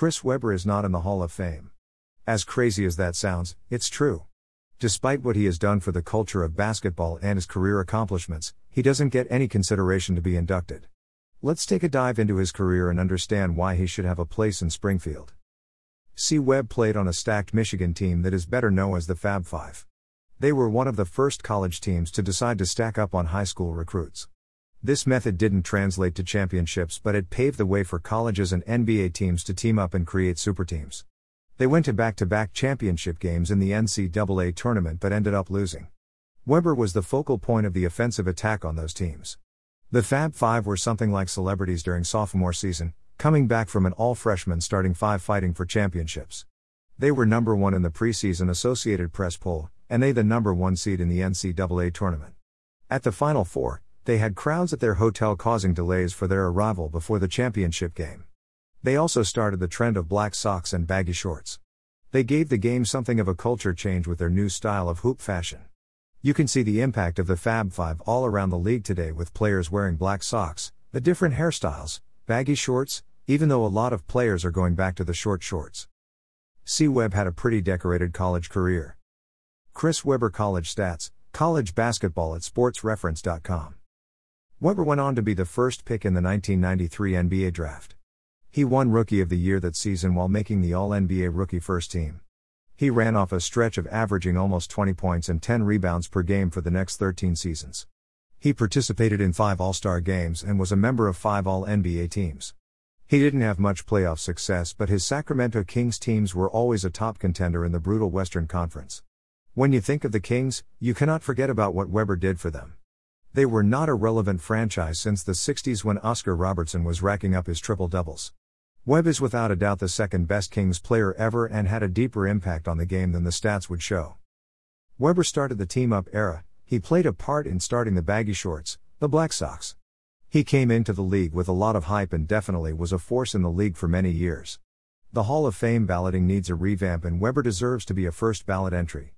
Chris Webber is not in the Hall of Fame. As crazy as that sounds, it's true. Despite what he has done for the culture of basketball and his career accomplishments, he doesn't get any consideration to be inducted. Let's take a dive into his career and understand why he should have a place in Springfield. C. Webb played on a stacked Michigan team that is better known as the Fab Five. They were one of the first college teams to decide to stack up on high school recruits. This method didn't translate to championships, but it paved the way for colleges and NBA teams to team up and create super teams. They went to back to back championship games in the NCAA tournament but ended up losing. Webber was the focal point of the offensive attack on those teams. The Fab Five were something like celebrities during sophomore season, coming back from an all freshman starting five fighting for championships. They were number one in the preseason Associated Press poll, and they the number one seed in the NCAA tournament. At the Final Four, they had crowds at their hotel causing delays for their arrival before the championship game. They also started the trend of black socks and baggy shorts. They gave the game something of a culture change with their new style of hoop fashion. You can see the impact of the Fab Five all around the league today with players wearing black socks, the different hairstyles, baggy shorts, even though a lot of players are going back to the short shorts. C. Webb had a pretty decorated college career. Chris Webber College Stats, College Basketball at SportsReference.com. Webber went on to be the first pick in the 1993 NBA Draft. He won Rookie of the Year that season while making the All NBA Rookie First Team. He ran off a stretch of averaging almost 20 points and 10 rebounds per game for the next 13 seasons. He participated in five All Star games and was a member of five All NBA teams. He didn't have much playoff success, but his Sacramento Kings teams were always a top contender in the brutal Western Conference. When you think of the Kings, you cannot forget about what Webber did for them. They were not a relevant franchise since the 60s when Oscar Robertson was racking up his triple doubles. Webb is without a doubt the second best Kings player ever and had a deeper impact on the game than the stats would show. Webber started the team up era, he played a part in starting the baggy shorts, the Black socks. He came into the league with a lot of hype and definitely was a force in the league for many years. The Hall of Fame balloting needs a revamp and Webber deserves to be a first ballot entry.